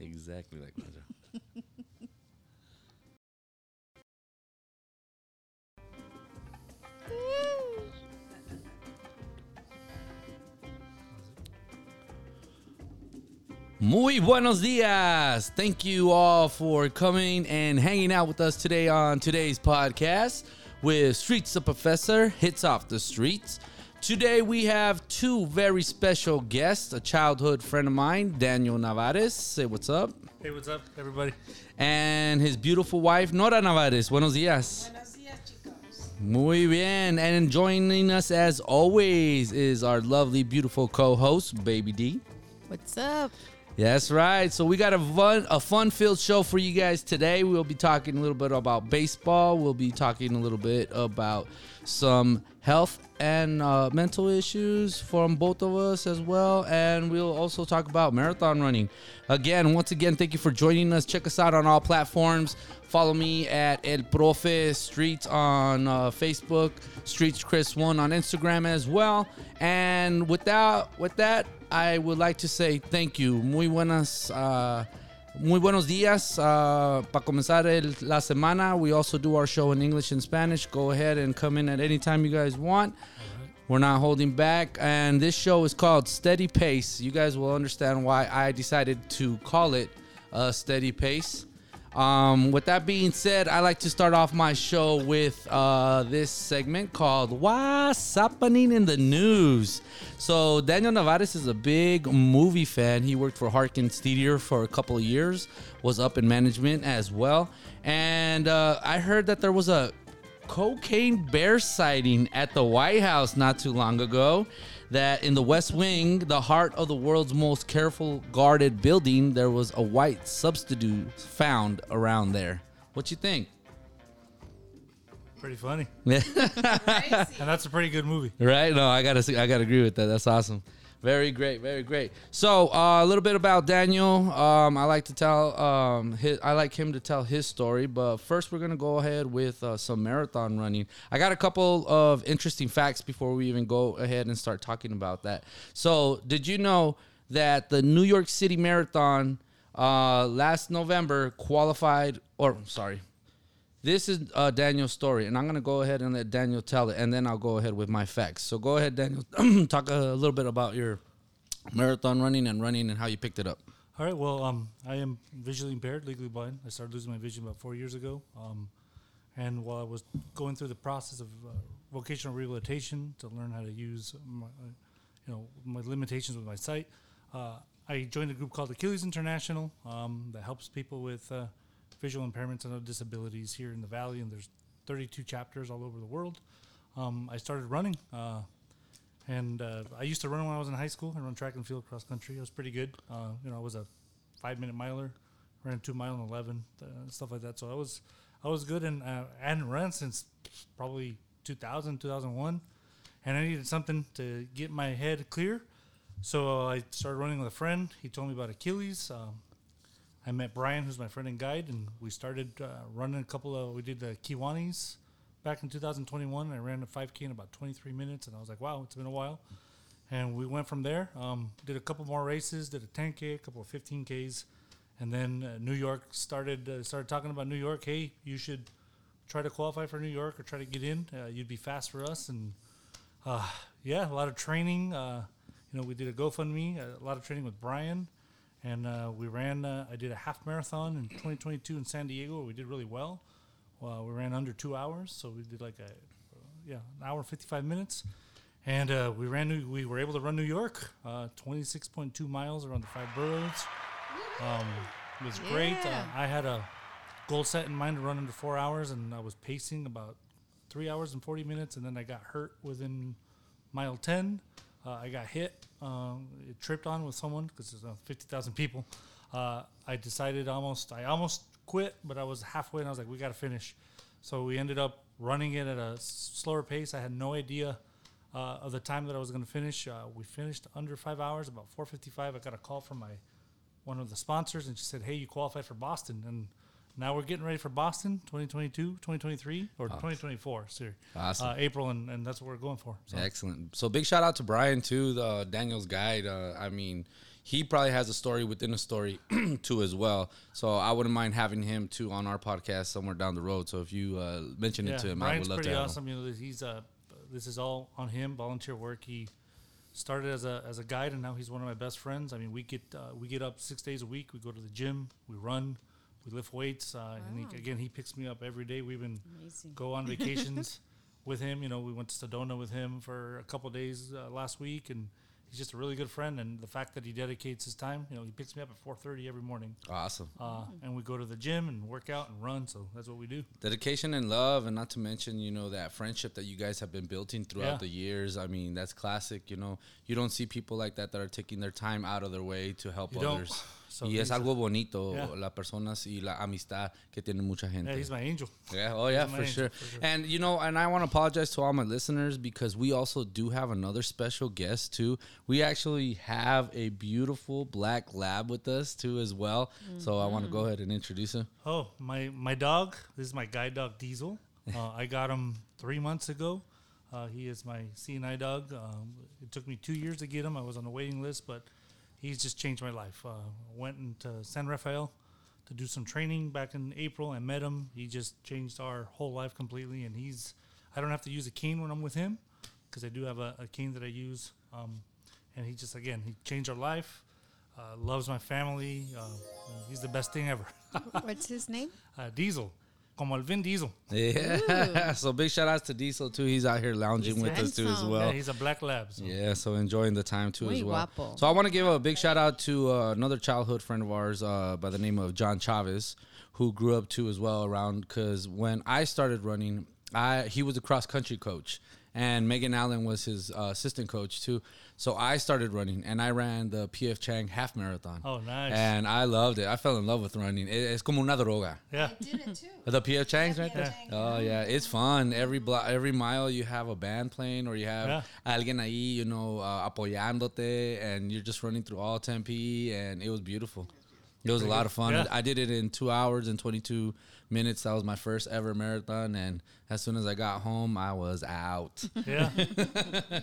Exactly like Majo. Muy buenos dias. Thank you all for coming and hanging out with us today on today's podcast with Streets the Professor Hits Off the Streets. Today we have two very special guests, a childhood friend of mine, Daniel Nevarez. Say what's up. Hey, what's up, everybody? And his beautiful wife, Nora Nevarez. Buenos dias. Buenos días, chicos. Muy bien. And joining us as always is our lovely, beautiful co-host, Baby D. What's up? That's right. So we got a fun, a fun-filled show for you guys today. We'll be talking a little bit about baseball. We'll be talking a little bit about some health and uh, mental issues from both of us as well, and we'll also talk about marathon running. Again, once again, thank you for joining us. Check us out on all platforms. Follow me at El Profe Streets on uh, Facebook, Streets Chris One on Instagram as well. And without with that, I would like to say thank you. Muy buenas. Uh, Muy buenos días. Uh, para comenzar el, la semana, we also do our show in English and Spanish. Go ahead and come in at any time you guys want. We're not holding back. And this show is called Steady Pace. You guys will understand why I decided to call it uh, Steady Pace. Um, with that being said, I like to start off my show with uh, this segment called What's Happening in the News. So, Daniel Nevarez is a big movie fan. He worked for Harkins Theater for a couple of years, was up in management as well. And uh, I heard that there was a cocaine bear sighting at the White House not too long ago. That in the West Wing, the heart of the world's most careful guarded building, there was a white substitute found around there. What you think? Pretty funny, Yeah. and that's a pretty good movie. Right? No, I gotta, I gotta agree with that. That's awesome. Very great, very great. So, uh, a little bit about Daniel. Um, I like to tell, um, his, I like him to tell his story. But first, we're gonna go ahead with uh, some marathon running. I got a couple of interesting facts before we even go ahead and start talking about that. So, did you know that the New York City Marathon uh, last November qualified, or sorry, this is uh, Daniel's story, and I'm gonna go ahead and let Daniel tell it, and then I'll go ahead with my facts. So go ahead, Daniel. Talk a little bit about your marathon running and running and how you picked it up. All right, well, um, I am visually impaired, legally blind. I started losing my vision about four years ago, um, and while I was going through the process of uh, vocational rehabilitation to learn how to use, my, uh, you know, my limitations with my sight, uh, I joined a group called Achilles International um, that helps people with uh, visual impairments and other disabilities here in the valley, and there's 32 chapters all over the world. Um, I started running. Uh, and uh, I used to run when I was in high school. I run track and field cross country. I was pretty good. Uh, you know, I was a five minute miler, ran a two mile and eleven, uh, stuff like that. So I was I was good and uh, I hadn't run since probably 2000, 2001, and I needed something to get my head clear. So I started running with a friend. He told me about Achilles. Um, I met Brian, who's my friend and guide, and we started uh, running a couple of. We did the Kiwanis back in 2021. I ran a 5K in about 23 minutes, and I was like, wow, it's been a while. And we went from there. Um, did a couple more races. Did a 10K, a couple of 15Ks, and then uh, New York started uh, started talking about New York. Hey, you should try to qualify for New York or try to get in. Uh, you'd be fast for us, and uh, yeah, a lot of training. Uh, you know, we did a GoFundMe, a lot of training with Brian, and uh, we ran. Uh, I did a half marathon in 2022 in San Diego. We did really well. Well, we ran under two hours, so we did like a yeah, an hour 55 minutes, and uh, we ran. New- We were able to run New York, uh, 26.2 miles around the five boroughs. Um, it was great. Uh, I had a goal set in mind to run under four hours, and I was pacing about three hours and 40 minutes, and then I got hurt within mile 10. Uh, I got hit, um, tripped on with someone because there's uh, 50,000 people. Uh, I decided almost, I almost quit, but I was halfway and I was like, we got to finish. So we ended up running it at a slower pace. I had no idea uh, of the time that I was going to finish. Uh, we finished under five hours, about 4:55. I got a call from my one of the sponsors, and she said, "Hey, you qualified for Boston." And now we're getting ready for Boston 2022, 2023, or 2024. Sorry, Awesome. uh, April, and, and that's what we're going for. So. Excellent. So big shout out to Brian too, the Daniel's guide. Uh, I mean, he probably has a story within a story too as well. So I wouldn't mind having him too on our podcast somewhere down the road. So if you uh, mention it to him, I would love pretty to have him. awesome. You know, he's uh, this is all on him, volunteer work. He started as a as a guide, and now he's one of my best friends. I mean, we get uh, we get up six days a week. We go to the gym, we run, we lift weights, uh, and he, again, he picks me up every day. We've been Amazing. go on vacations with him. You know, we went to Sedona with him for a couple days uh, last week, and he's just a really good friend. And the fact that he dedicates his time, you know, he picks me up at four thirty every morning, Awesome. uh, and we go to the gym and work out and run. So that's what we do. Dedication and love, and not to mention, you know, that friendship that you guys have been building throughout Yeah. the years. I mean, that's classic. You know, you don't see people like that that are taking their time out of their way to help You don't. others. So y es he's algo bonito, Yeah. las personas y la amistad que tiene mucha gente. Yeah, he's my angel. Yeah, oh yeah, for my sure. for sure. And you know, and I want to apologize to all my listeners because we also do have another special guest too. We actually have a beautiful black lab with us too as well. So I want to go ahead and introduce him. Oh, my my dog. This is my guide dog Diesel. Uh, I got him three months ago. Uh, he is my CNI dog. Um, it took me two years to get him. I was on the waiting list, but he's just changed my life. Uh, went into San Rafael to do some training back in April. I met him. He just changed our whole life completely. And he's I don't have to use a cane when I'm with him because I do have a, a cane that I use. Um, and he just again he changed our life. Uh, loves my family. Uh, he's the best thing ever. What's his name? Uh, Diesel, como el Vin Diesel. Yeah. so big shout outs to Diesel too. He's out here lounging He's with us too as well. yeah, he's a black lab. So. Yeah, so enjoying the time too Muy as well. guapo. So I want to give a big shout out to uh, another childhood friend of ours uh, by the name of John Chavez, who grew up too as well around. Because when I started running, I he was a cross country coach, and Megan Allen was his uh, assistant coach too. So I started running, and I ran the PF Chang half marathon. Oh, nice. And I loved it. I fell in love with running. It, it's como una droga. Yeah. I did it too. The PF Changs right PF there. Chang. Oh yeah, it's fun. Every blo- every mile you have a band playing, or you have Yeah. alguien ahí, you know, uh, apoyándote, and you're just running through all Tempe, and it was beautiful. It was a lot of fun. Yeah. I did it in two hours and 22 minutes. That was my first ever marathon, and as soon as I got home, I was out. Yeah.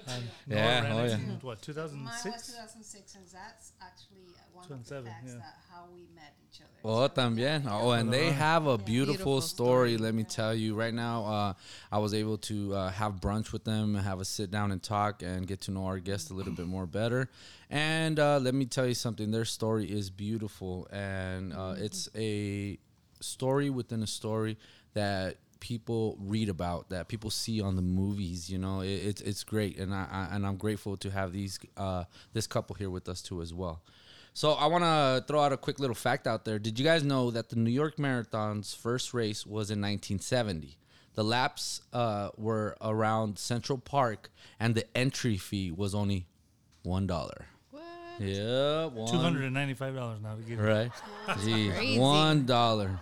Um, Yeah, ran oh, it yeah. in, what, Mine was 2006? 2006, and that's actually one of the facts yeah. that how we met each other. Oh, So, también. Oh, and they have a beautiful Beautiful story. story. Let me tell you. Right now, uh, I was able to uh, have brunch with them, have a sit down and talk, and get to know our guest a little bit more better. And uh, let me tell you something. Their story is beautiful, and uh, it's a story within a story that people read about, that people see on the movies. You know, it, it's it's great, and I, I and I'm grateful to have these uh, this couple here with us too as well. So I want to throw out a quick little fact out there. Did you guys know that the New York Marathon's first race was in 1970? The laps uh, were around Central Park, and the entry fee was only one dollar. What? Yeah, $295 now to get it. Right. Gee, crazy. one dollar.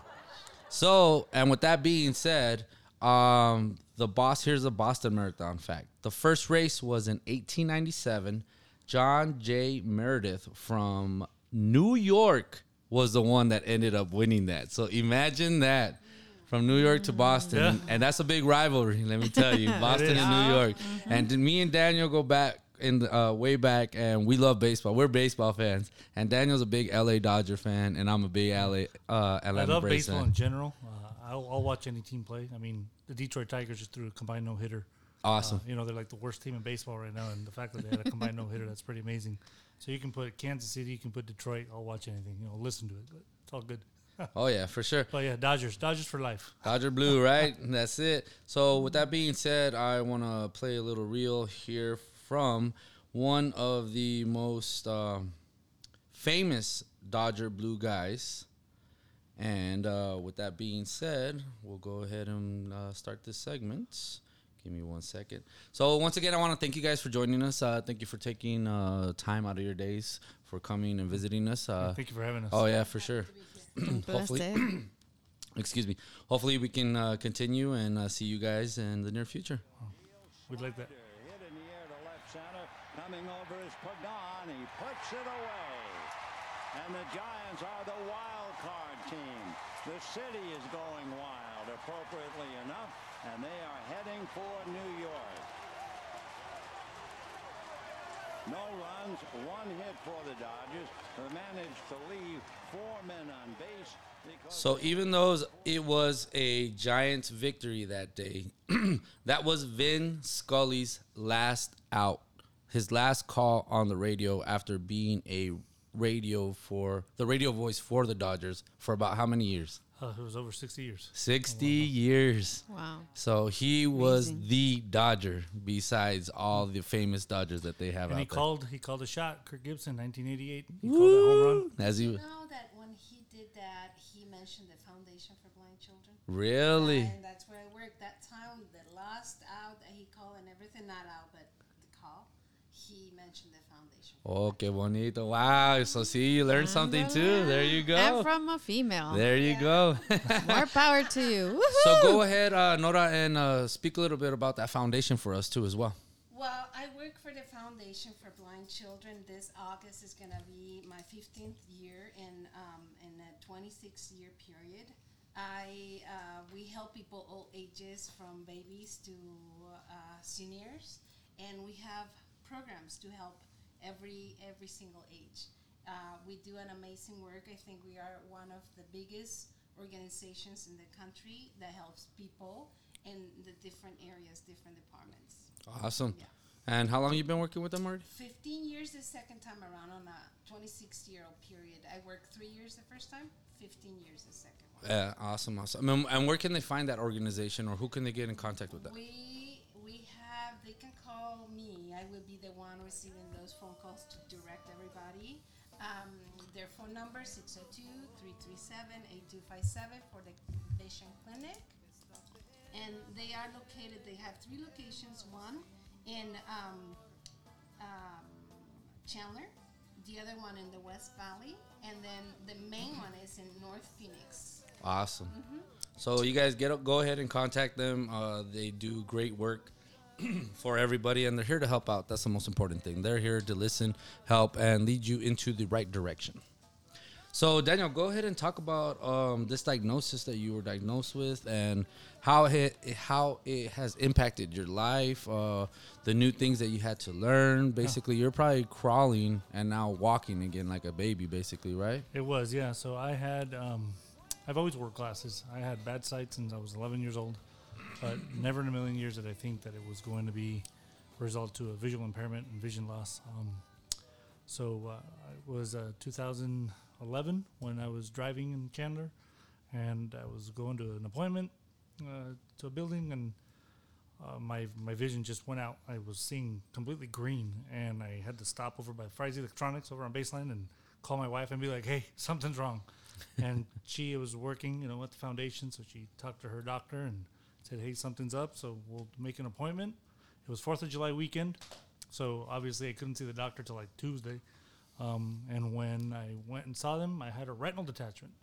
So, and with that being said, um, the boss here's a Boston Marathon fact. The first race was in 1897. John J. Meredith from New York was the one that ended up winning that. So imagine that. From New York to Boston, Yeah. and, and that's a big rivalry. Let me tell you, Boston and New York. And me and Daniel go back in the, uh, way back, and we love baseball. We're baseball fans, and Daniel's a big LA Dodger fan, and I'm a big LA uh, I love Braves baseball fan. in general. Uh, I'll, I'll watch any team play. I mean, the Detroit Tigers just threw a combined no hitter. Awesome. you know, they're like the worst team in baseball right now, and the fact that they had a combined no hitter, that's pretty amazing. So you can put Kansas City, you can put Detroit. I'll watch anything. You know, listen to it. But it's all good. Oh yeah, for sure. But yeah, Dodgers, Dodgers for life. Dodger Blue, right? That's it. So with that being said, I want to play a little reel here from one of the most um, famous Dodger Blue guys. And uh, with that being said, we'll go ahead and uh, start this segment. Give me one second. So once again, I want to thank you guys for joining us. Uh, thank you for taking uh, time out of your days for coming and visiting us. Uh, Thank you for having us. oh yeah, for sure. Hopefully- excuse me. Hopefully, we can uh, continue and uh, see you guys in the near future. We'd like that. Hit in the air to left center. Coming over is Pagan. He puts it away. and the Giants are the wild card team. The city is going wild, appropriately enough, and they are heading for New York. No runs, one hit for the Dodgers, managed to leave four men on base. So even though it was a Giants victory that day, that was Vin Scully's last out, his last call on the radio after being a radio for the radio voice for the Dodgers for about how many years? Uh, it was over 60 years. 60 years. Wow. So he was the Dodger besides all the famous Dodgers that they have And he out called he called a shot, Kirk Gibson, 1988. He called a home run. As he You know that when he did that, he mentioned the Foundation for Blind Children. really And that's where I worked. That time, the last out that he called and everything, not out, but the call, he mentioned the Foundation. Oh, que bonito. Wow. So see, you learned something too. There you go. And from a female. There you go. More power to you. so go ahead, uh, Nora, and uh, speak a little bit about that foundation for us too, as well. Well, I work for the Foundation for Blind Children. This August is going to be my 15th year in um, in a 26 year period. I uh, we help people all ages from babies to uh, seniors, and we have programs to help every every single age. Uh, we do an amazing work. I think we are one of the biggest organizations in the country that helps people in the different areas, different departments. Awesome. Yeah. And how long you been working with them already? 15 years the second time around on a 26 year old period. I worked three years the first time, 15 years the second. Yeah, awesome, awesome. And, and where can they find that organization, or who can they get in contact with that? We they can call me. I will be the one receiving those phone calls to direct everybody. Um, their phone number 602-337-8257 for the vision clinic. And they are located, they have three locations, one in um, um, Chandler, the other one in the West Valley, and then the main one is in North Phoenix. Awesome. So you guys get up, go ahead and contact them. Uh, they do great work for everybody, and they're here to help out. That's the most important thing. They're here to listen, help, and lead you into the right direction. So Daniel, go ahead and talk about um, this diagnosis that you were diagnosed with, and how it how it has impacted your life. Uh, the new things that you had to learn. Basically, you're probably crawling and now walking again like a baby. Basically, right? It was, yeah. So I had, um, I've always wore glasses. I had bad sight since I was 11 years old, but never in a million years did I think that it was going to be a result to a visual impairment and vision loss. Um, so uh, it was uh, 2011 when I was driving in Chandler, and I was going to an appointment uh, to a building, and uh, my my vision just went out. I was seeing completely green, and I had to stop over by Fry's Electronics over on Baseline and call my wife and be like, "Hey, something's wrong." and she was working, you know, at the foundation, so she talked to her doctor and said, "Hey, something's up, so we'll make an appointment." It was Fourth of July weekend, so obviously I couldn't see the doctor till like Tuesday. Um, and when I went and saw them, I had a retinal detachment.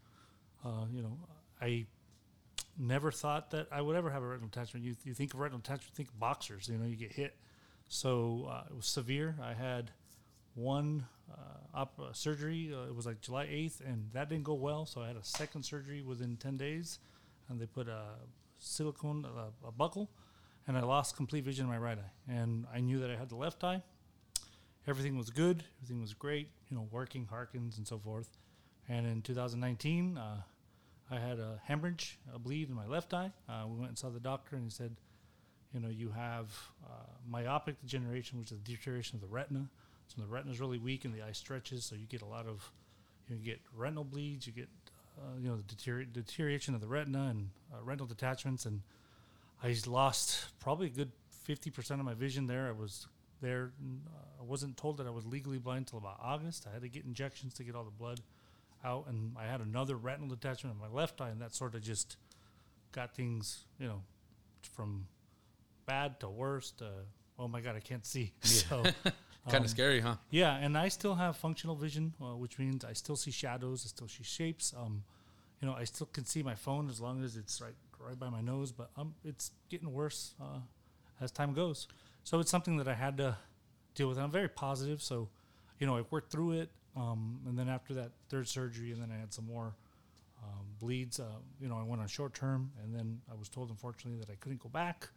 Uh, you know, I never thought that I would ever have a retinal detachment. You, you think of retinal detachment, think boxers. You know, you get hit. So uh, it was severe. I had one uh, op- uh, surgery. Uh, it was like July 8th, and that didn't go well. So I had a second surgery within 10 days, and they put a silicone, a, a buckle, and I lost complete vision in my right eye. And I knew that I had the left eye. Everything was good. Everything was great. You know, working, Harkins, and so forth. And in 2019, uh, I had a hemorrhage, a bleed in my left eye. Uh, we went and saw the doctor, and he said, you know, you have uh, myopic degeneration, which is the deterioration of the retina. So the retina is really weak and the eye stretches, so you get a lot of, you, know, you get retinal bleeds, you get, uh, you know, the deterior- deterioration of the retina and uh, retinal detachments, and I lost probably a good 50% of my vision there. I was there, uh, I wasn't told that I was legally blind until about August. I had to get injections to get all the blood out, and I had another retinal detachment in my left eye, and that sort of just got things, you know, from bad to worse to oh my god, I can't see. So Kind of scary, huh? yeah, and I still have functional vision, uh, which means I still see shadows, I still see shapes. Um, you know, I still can see my phone as long as it's right right by my nose, but um, it's getting worse uh, as time goes. So it's something that I had to deal with. And I'm very positive, so you know, I worked through it. Um, and then after that third surgery, and then I had some more um, bleeds. Uh, you know, I went on short term, and then I was told, unfortunately, that I couldn't go back.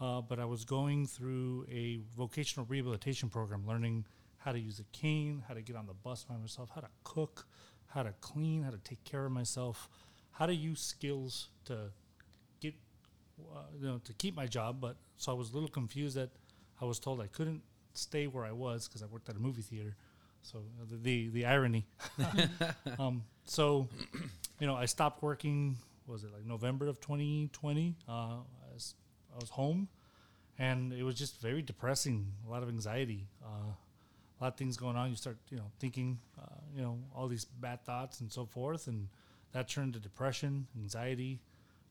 Uh, but I was going through a vocational rehabilitation program, learning how to use a cane, how to get on the bus by myself, how to cook, how to clean, how to take care of myself, how to use skills to get, uh, you know, to keep my job. But so I was a little confused that I was told I couldn't stay where I was because I worked at a movie theater. So uh, the the, the irony. um, so, you know, I stopped working. Was it like November of 2020? Uh, I, was, home, and it was just very depressing. A lot of anxiety. Uh, a lot of things going on. You start, you know, thinking, uh, you know, all these bad thoughts and so forth, and that turned to depression, anxiety,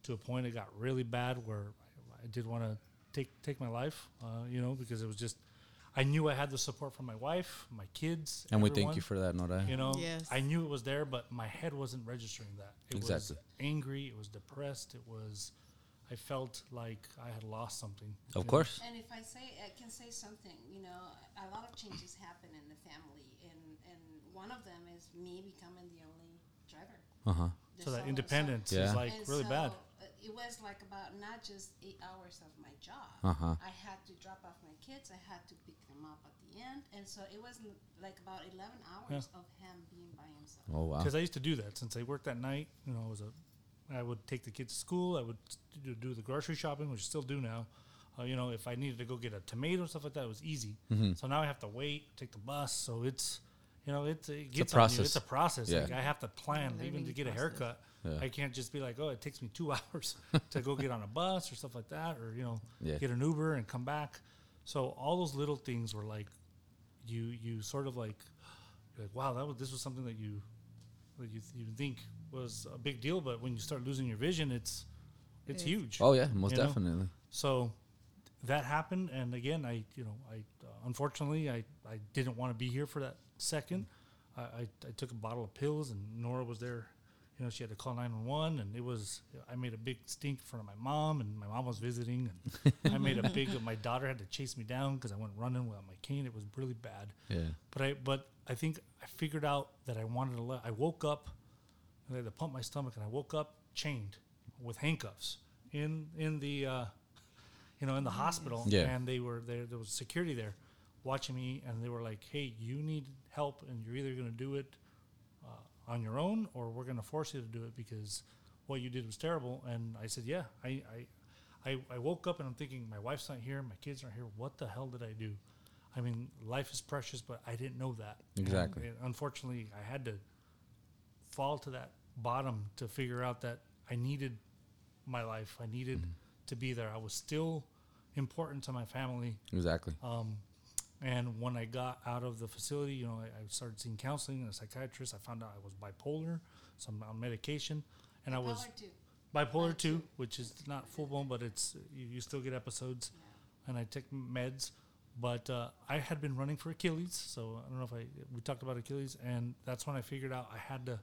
to a point it got really bad where I, I did want to take take my life, uh, you know, because it was just. I knew I had the support from my wife, my kids, And we thank you for that, Nora. You know, Yes. I knew it was there, but my head wasn't registering that. It Exactly. was angry. It was depressed. It was. I felt like I had lost something. Of you course. And if I say, I can say something, you know, a lot of changes happen in the family, and, and one of them is me becoming the only driver. Uh huh. this So that summer. independence Yeah. is like and really so, bad. uh, It was like about not just eight hours of my job. Uh-huh. I had to drop off my kids. I had to pick them up at the end, and so it wasn't like about eleven hours of him being by himself. Oh wow. Because I used to do that since I worked that night. You know, I was a, I would take the kids to school. I would do, do the grocery shopping, which I still do now. Uh, you know, if I needed to go get a tomato and stuff like that, it was easy. Mm-hmm. So now I have to wait, take the bus. So it's, you know, it's it gets on process. It's a process. Yeah. Like I have to plan even to learning get a haircut. Yeah. I can't just be like, oh, it takes me two hours to go get on a bus or stuff like that, or you know, Yeah. get an Uber and come back. So all those little things were like, you you sort of like, you're like wow, that was this was something that you that you you think was a big deal, but when you start losing your vision, it's it's It's- huge. Oh yeah, most You know? definitely. So that happened, and again, I you know I uh, unfortunately I I didn't want to be here for that second. I, I I took a bottle of pills, and Nora was there. You know, she had to call nine one one, and it was I made a big stink in front of my mom, and my mom was visiting, and I made a big. My daughter had to chase me down because I went running without my cane. It was really bad. Yeah. But I but I think I figured out that I wanted to let I woke up and I had to pump my stomach and I woke up chained with handcuffs in in the uh, you know in the hospital Yeah. and they were there there was security there watching me and they were like hey you need help and you're either going to do it on your own or we're going to force you to do it because what you did was terrible and I said yeah I, I I, I woke up and I'm thinking my wife's not here my kids aren't here what the hell did I do I mean, life is precious, but I didn't know that. And Exactly. it- unfortunately, I had to fall to that bottom to figure out that I needed my life. I needed to be there. I was still important to my family. Exactly. Um, and when I got out of the facility, you know, I, I started seeing counseling and a psychiatrist. I found out I was bipolar, so I'm on medication, and I was to- bipolar two, which is not full blown, but it's you, you still get episodes, and I take meds. But uh, I had been running for Achilles, so I don't know if I we talked about Achilles, and that's when I figured out I had to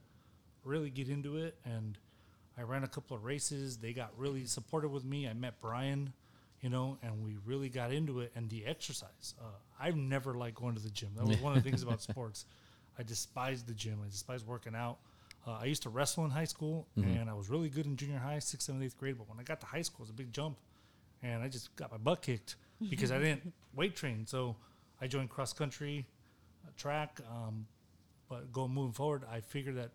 really get into it, and I ran a couple of races. They got really supportive with me. I met Brian, you know, and we really got into it. And the exercise, uh, I've never liked going to the gym. That was one of the things about sports. I despised the gym. I despised working out. Uh, I used to wrestle in high school, and I was really good in junior high, sixth, seventh, eighth grade. But when I got to high school, it was a big jump, and I just got my butt kicked because I didn't weight train. So I joined cross country, uh, track. Um, but going moving forward, I figured that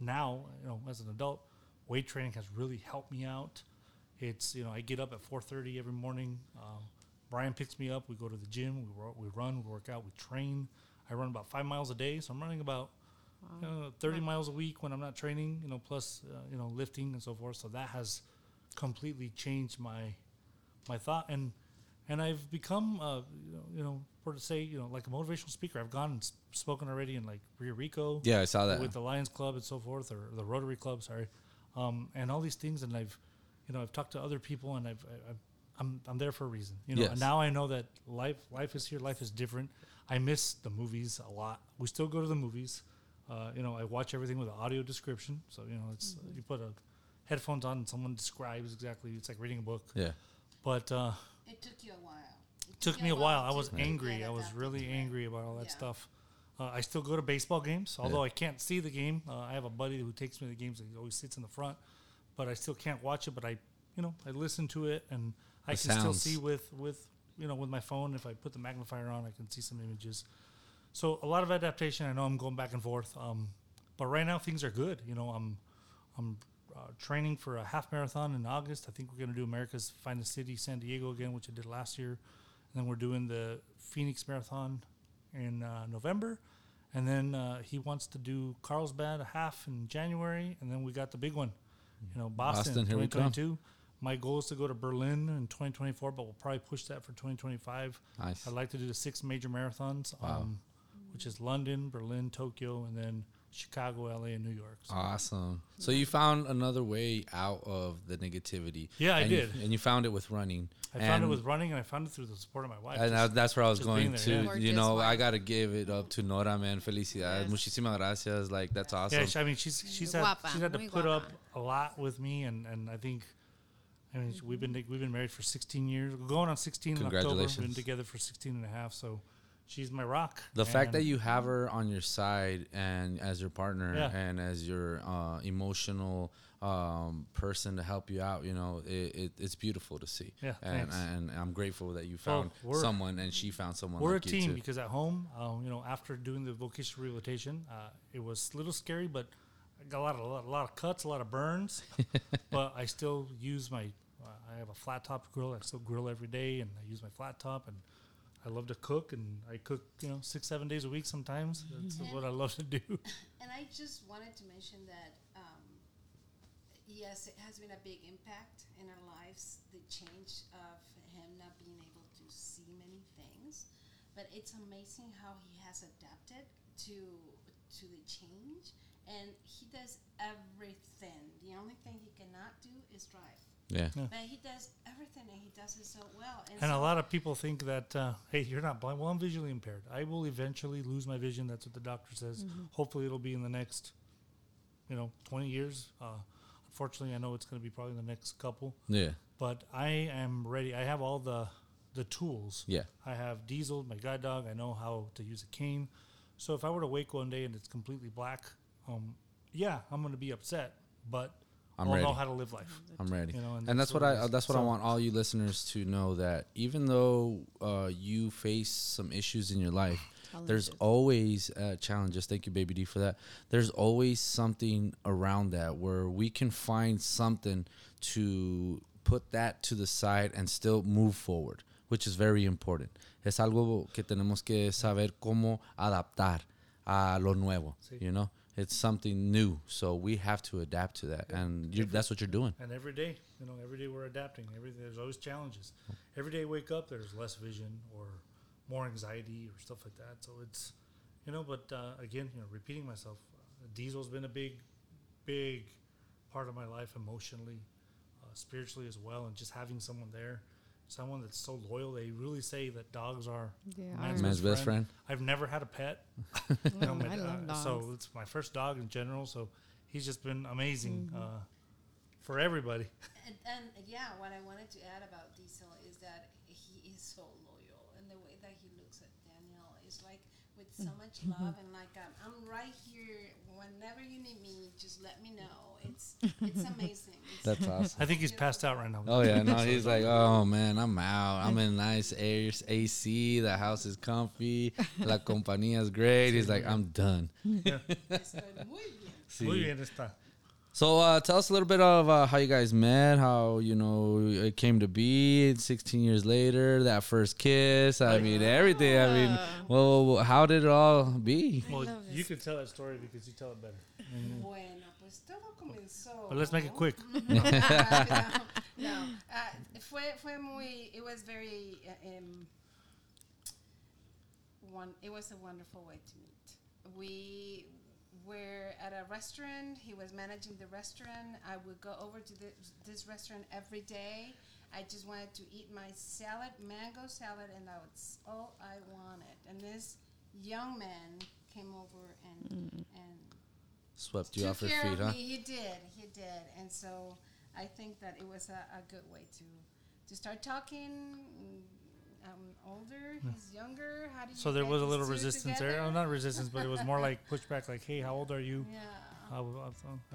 now, you know, as an adult, weight training has really helped me out. It's you know, I get up at 4:30 every morning. Um, Brian picks me up. We go to the gym. We ro- we run. We work out. We train. I run about five miles a day, so I'm running about you know, 30 miles a week when I'm not training. You know, plus uh, you know lifting and so forth. So that has completely changed my my thought and and I've become uh, you know you know for to say you know like a motivational speaker. I've gone and spoken already in like Rio Rico Yeah, I saw that. with the Lions Club and so forth, or the Rotary Club, sorry, um, and all these things. And I've, you know, I've talked to other people, and I've, I, I've I'm, I'm there for a reason. You know, Yes. and now I know that life, life is here, life is different. I miss the movies a lot. We still go to the movies. Uh, you know, I watch everything with an audio description. So you know, it's you put a headphones on, and someone describes exactly. It's like reading a book. yeah. But uh, It took you a while. It took me a while. I was to angry. I was really to angry about all that Yeah. stuff. Uh, I still go to baseball games, although I can't see the game. Uh, I have a buddy who takes me to the games. and He always sits in the front, but I still can't watch it. But I, you know, I listen to it, and I The can still see with with you know with my phone. If I put the magnifier on, I can see some images. So a lot of adaptation. I know I'm going back and forth, um, but right now things are good. You know, I'm I'm uh, training for a half marathon in August. I think we're going to do America's Finest City, San Diego again, which I did last year. And then we're doing the Phoenix Marathon in uh, November. And then uh, he wants to do Carlsbad a half in January. And then we got the big one, you know, Boston, Boston, here we come. 2022. My goal is to go to Berlin in 2024, but we'll probably push that for 2025. Nice. I'd like to do the six major marathons, Wow. um, which is London, Berlin, Tokyo, and then Chicago, LA, and New York. So Awesome. So you found another way out of the negativity. Yeah, I and you- did. and you found it with running. I found it with running, and I found it through the support of my wife. And Just- that's where I was going there, to. yeah. You Gorgeous know, I gotta give it up to Nora, man. Felicidades. Yes. Muchísimas gracias. Like that's awesome. Yeah, I mean, she's she's had she's had to put up a lot with me, and, and I think, I mean, we've been we've been married for 16 years, We're going on 16 in October. We've been together for 16 and a half, so she's my rock. the fact that you have her on your side and as your partner Yeah. and as your uh, emotional um, person to help you out, you know, it, it, it's beautiful to see. Yeah, and, and I'm grateful that you found we're- someone and she found someone. we're like a team because at home, uh, you know, after doing the vocational rehabilitation, uh, it was a little scary, but I got a lot of a lot, a lot of cuts, a lot of burns, but I still use my. Uh, I have a flat top grill. I still grill every day, and I use my flat top, and I love to cook, and I cook, you know, six seven days a week sometimes. That's what I love to do. And I just wanted to mention that, um, yes, it has been a big impact in our lives, the change of him not being able to see many things. But it's amazing how he has adapted to to the change, and he does everything. The only thing he cannot do is drive, yeah. but he does everything, and he does it so well. And a so- lot of people think that, uh, hey, you're not blind. Well, I'm visually impaired. I will eventually lose my vision. That's what the doctor says. Hopefully, it'll be in the next, you know, 20 years. Uh, unfortunately, I know it's going to be probably in the next couple. Yeah. But I am ready. I have all the the tools. Yeah. I have Diesel, my guide dog. I know how to use a cane. So if I were to wake one day and it's completely black, um, yeah, I'm going to be upset. But I'm I'll know ready. how to live life. I'm ready, You know, and, and that's that's what what I that's what I want all you listeners to know that even though uh, you face some issues in your life, there's always uh, challenges. Thank you, Baby D, for that. There's always something around that where we can find something to put that to the side and still move forward, which is very important. Es algo que tenemos que saber cómo adaptar a lo nuevo. Sí. You know, it's something new, so we have to adapt to that, and you that's what you're doing. And every day, you know, every day we're adapting. Every there's always challenges. Every day I wake up, there's less vision or more anxiety or stuff like that. So it's, you know, but uh, again, you know, repeating myself, uh, Diesel's been a big, big part of my life emotionally, uh, spiritually as well, and just having someone there, someone that's so loyal. They really say that dogs are They man's. Man's best friend. I've never had a pet. You know, my- I love uh, dogs. So it's my first dog in general. So he's just been amazing Mm-hmm. uh, for everybody. And, and yeah, what I wanted to add about Diesel is that he is so loyal, and the way that he looks at Daniel is like with so much love, and like um, I'm right here. Whenever you need me, just let me know. It's it's amazing. That's awesome. I think he's passed out right now. Oh yeah, no, he's like, oh man, I'm out. I'm in nice air, AC. The house is comfy. La compañía is great. He's like, I'm done. estoy muy bien. Muy está. So uh, tell us a little bit of uh, how you guys met, how you know it came to be. 16 years later, that first kiss. I mean, everything. I mean, well, how did it all be? Well, you can tell that story because you tell it better. Bueno, pues todo comenzó. But let's make it quick. no, no. Uh, fue, fue muy, it was very, uh, um, one, it was a wonderful way to meet. We were at a restaurant, he was managing the restaurant. I would go over to the, this restaurant every day. I just wanted to eat my salad, mango salad, and that was all I wanted. And this young man came over and, and Swept you off your feet, huh? He did. He did. And so I think that it was a, a good way to to start talking. Mm, I'm older, hmm. he's younger. How do you So there was a little two resistance there. Oh, not resistance, but it was more like pushback. Like, hey, how old are you? Yeah. I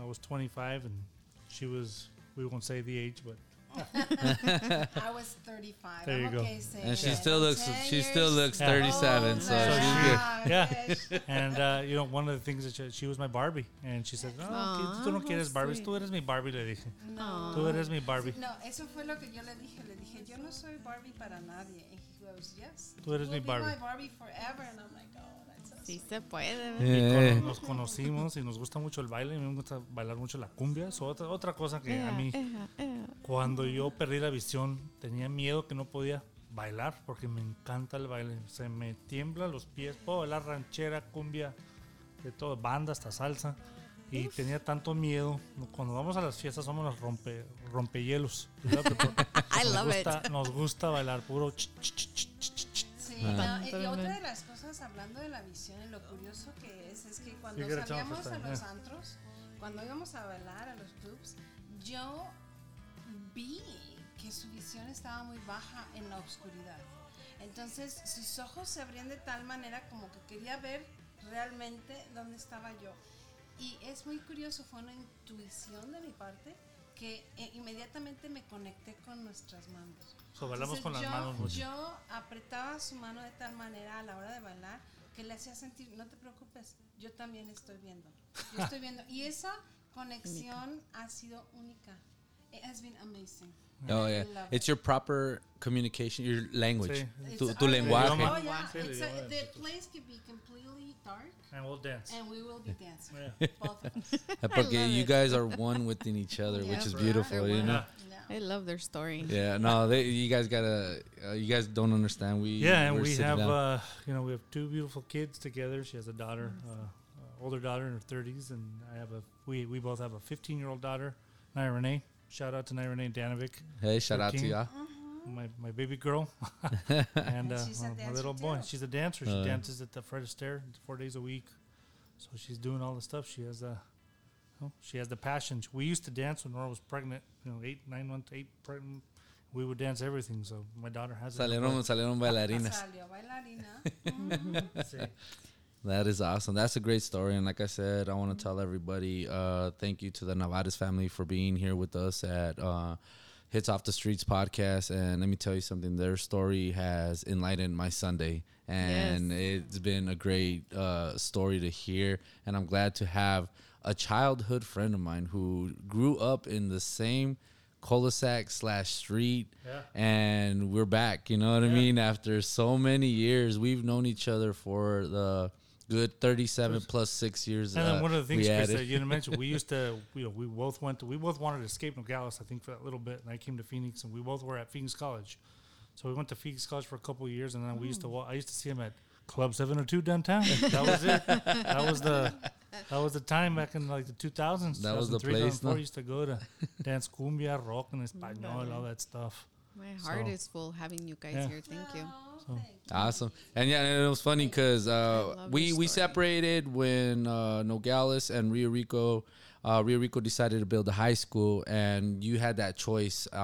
I was 25, and she was. We won't say the age, but I was 35. There I'm you go. okay And she still looks 10 she still looks Yeah. 37, so older. So she's she- good. Ah, Yeah. and uh, you know, one of the things that she, she was my Barbie, and she said, "No, que tú no quieres how Barbie, sweet. tú eres mi Barbie." Le dije, No. "Tú eres mi Barbie, No, eso fue lo que yo le dije. Le dije, yo no soy Barbie para nadie. And he goes, yes. Tú eres you mi be Barbie. my Barbie forever. And I'm like, oh, that's so Sí sweet. se puede. ¿verdad? Y Yeah. cono- nos conocimos y nos gusta mucho el baile. A mí me gusta bailar mucho la cumbia. Es otra, otra cosa que a mí. Cuando yo perdí la visión, tenía miedo que no podía bailar porque me encanta el baile. Se me tiemblan los pies. Puedo bailar ranchera, cumbia, de todo, banda hasta salsa. Y tenía tanto miedo. Cuando vamos a las fiestas somos los rompe, rompehielos. Porque I nos, love it. gusta, nos gusta bailar puro ch, ch, ch, ch, ch, ch. Sí, Ah. no, y- otra de las cosas, hablando de la visión y lo curioso que es, es que cuando 'em salíamos a los yeah. antros, cuando íbamos a bailar a los clubs, yo vi que su visión estaba muy baja en la oscuridad. Entonces sus ojos se abrían de tal manera como que quería ver realmente dónde estaba yo. Y es muy curioso, fue una intuición de mi parte que eh, inmediatamente me conecté con nuestras manos. So, bailamos Entonces, con las yo, manos mucho. Yo apretaba su mano de tal manera a la hora de bailar que le hacía sentir, no te preocupes, yo también estoy viendo. Yo estoy viendo. Y esa conexión ha sido única. It has been amazing. Oh yeah, love it's your proper communication, your language, Sí. It's tu, tu lenguaje. Oh, yeah. Sí, It's a- the place could be completely dark And we'll dance. and we will be dancing. Yeah. Both of us. Porque you guys are one within each other, Yeah, which is beautiful, you one. know. Yeah. I love their story. Yeah, no, they, you guys gotta, uh, you guys don't understand. We Yeah, and we're we sitting have, uh, you know, we have two beautiful kids together. She has a daughter, uh, uh, older daughter in her 30s, and I have a, we, we both have a 15 year old daughter, Naya Renee. Shout out to Naya Renee Danovic, hey, shout out to 13. ya. my, my baby girl, and uh, she's a my- my little boy. too. She's a dancer. She Uh, dances at the Fred Astaire four days a week. So she's doing all the stuff. She has a, oh, she has the passion. We used to dance when Nora was pregnant. You know, eight, nine months, eight pregnant. We would dance everything. So my daughter has it. in her Salieron, salieron bailarinas. Salió bailarina. blood. Sí. That is awesome. That's a great story. And like I said, I want to tell everybody uh, thank you to the Nevarez family for being here with us at uh, Hits Off the Streets podcast. And let me tell you something their story has enlightened my Sunday. And it's been a great uh, story to hear. And I'm glad to have a childhood friend of mine who grew up in the same cul-de-sac slash street Yeah. and we're back you know what i mean after so many years we've known each other for the good 37 plus six years And then uh, one of the things, we Chris, that you didn't mention, we used to, you know, we both went to, we both wanted to escape Nogales, I think, for that little bit. And I came to Phoenix, and we both were at Phoenix College. So we went to Phoenix College for a couple of years, and then we used to, wa- I used to see him at Club 702 downtown. that was it. That was the, that was the time back in like the 2000s. That was the 2003, place, 2004. no? I used to go to dance cumbia, rock, and español, all that stuff. My heart So- is full having you guys Yeah. here. Thank you. Thank you. Awesome. And yeah, and it was funny because uh, we we separated when uh, Nogales and Rio Rico, uh, Rio Rico decided to build a high school, and you had that choice. Uh,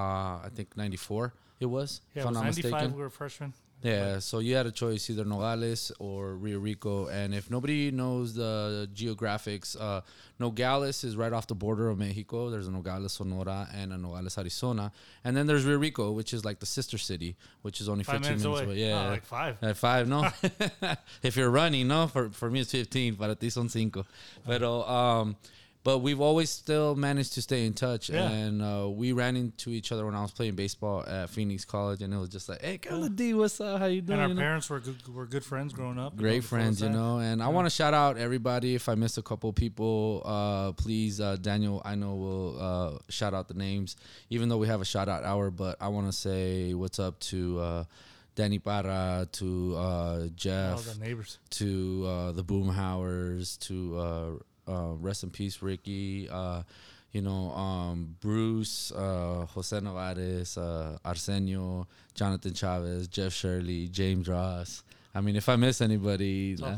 I think '94 it was, Yeah, if it was 95, we were freshmen. Yeah, so you had a choice either Nogales or Rio Rico. And if nobody knows the geographics, uh, Nogales is right off the border of Mexico. There's a Nogales, Sonora, and a Nogales, Arizona. And then there's Rio Rico, which is like the sister city, which is only Five 15 minutes minutes away. away. Yeah, Oh, like five. At five, no. if you're running, no. For for me, it's 15. Para ti son cinco. Pero um, but we've always still managed to stay in touch, Yeah. and uh, we ran into each other when I was playing baseball at Phoenix College, and it was just like, "Hey, Carla D, what's up? How you doing?" And our You know? parents were good, were good friends growing up. Great friends, you know, and I want to shout out everybody. If I missed a couple people, uh, please, uh, Daniel, I know we'll uh, shout out the names, even though we have a shout out hour. But I want to say what's up to uh, Danny Parra, to uh, Jeff, the to uh, the Boomhowers, to uh, rest in peace, Ricky. Uh, you know, um, Bruce, uh, Jose Nevarez, uh, Arsenio, Jonathan Chavez, Jeff Shirley, James Ross. I mean, if I miss anybody, So, uh,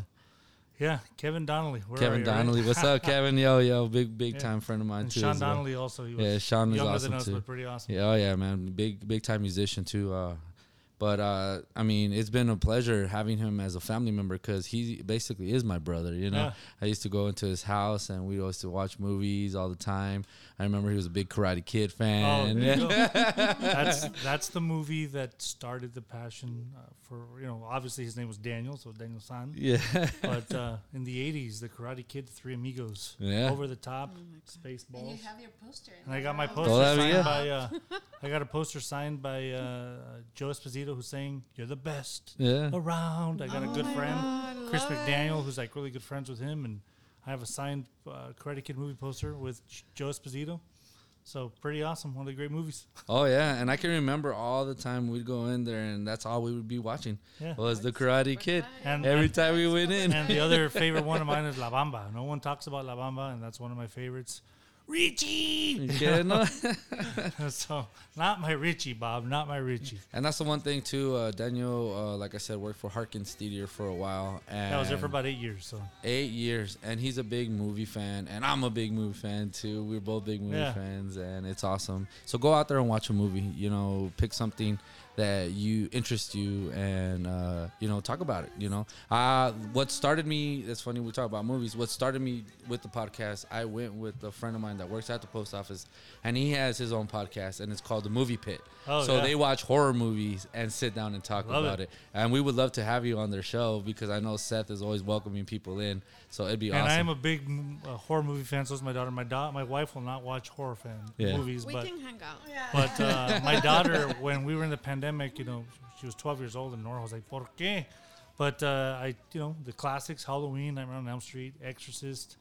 Yeah, Kevin Donnelly. Where are Kevin you, right? Donnelly. What's up, Kevin? Yo, yo, big, big Yeah. time friend of mine And too. Sean as well. Donnelly also. He was Yeah, Sean is awesome than us, too. but pretty awesome. Yeah, oh yeah, man, big, big time musician too. Uh, But uh, I mean, it's been a pleasure having him as a family member because he basically is my brother. You know, Yeah. I used to go into his house and we used to watch movies all the time. I remember he was a big Karate Kid Oh, fan. there you go. that's that's the movie that started the passion uh, for you know. Obviously, his name was Daniel, so Daniel San. yeah. But uh, in the '80s, the Karate Kid, Three Amigos, Yeah. over the top, Oh And you have your poster. in And I got my Oh, poster signed by. Uh, I got a poster signed by uh, Joe Esposito, who's saying, "You're the best Yeah. around." I got a Oh good friend, God, Chris love it. McDaniel, who's like really good friends with him, and I have a signed uh, Karate Kid movie poster with Joe Esposito. So pretty awesome. One of the great movies. Oh yeah, and I can remember all the time we'd go in there, and that's all we would be watching Yeah. was the Karate Kid. And Every and, time we went in, and the other favorite one of mine is La Bamba. No one talks about La Bamba, and that's one of my favorites. Richie. Yeah, no? so not my Richie, Bob. Not my Richie. and that's the one thing too. Uh, Daniel, uh, like I said, worked for Harkins Theater for a while, and I was there for about eight years. So eight years, and he's a big movie fan, and I'm a big movie fan too. We're both big movie Yeah. fans, and it's awesome. So go out there and watch a movie. You know, pick something that you interest you, and uh, you know, talk about it. You know, uh, what started me? It's funny we talk about movies. What started me with the podcast? I went with a friend of mine that works at the post office, and he has his own podcast, and it's called the Movie Pit. Oh, so yeah. they watch horror movies and sit down and talk Love about it. it. And we would love to have you on their show because I know Seth is always welcoming people in. So it'd be awesome. and awesome. I am a big uh, horror movie fan. So is my daughter. My da- my wife will not watch horror fan Yeah. movies, We but can hang out. Yeah. but uh, my daughter, when we were in the pandemic, you know, she was 12 years old, and Nora was like, "Por qué?" But uh, I, you know, the classics: Halloween, Nightmare on Elm Street, Exorcist,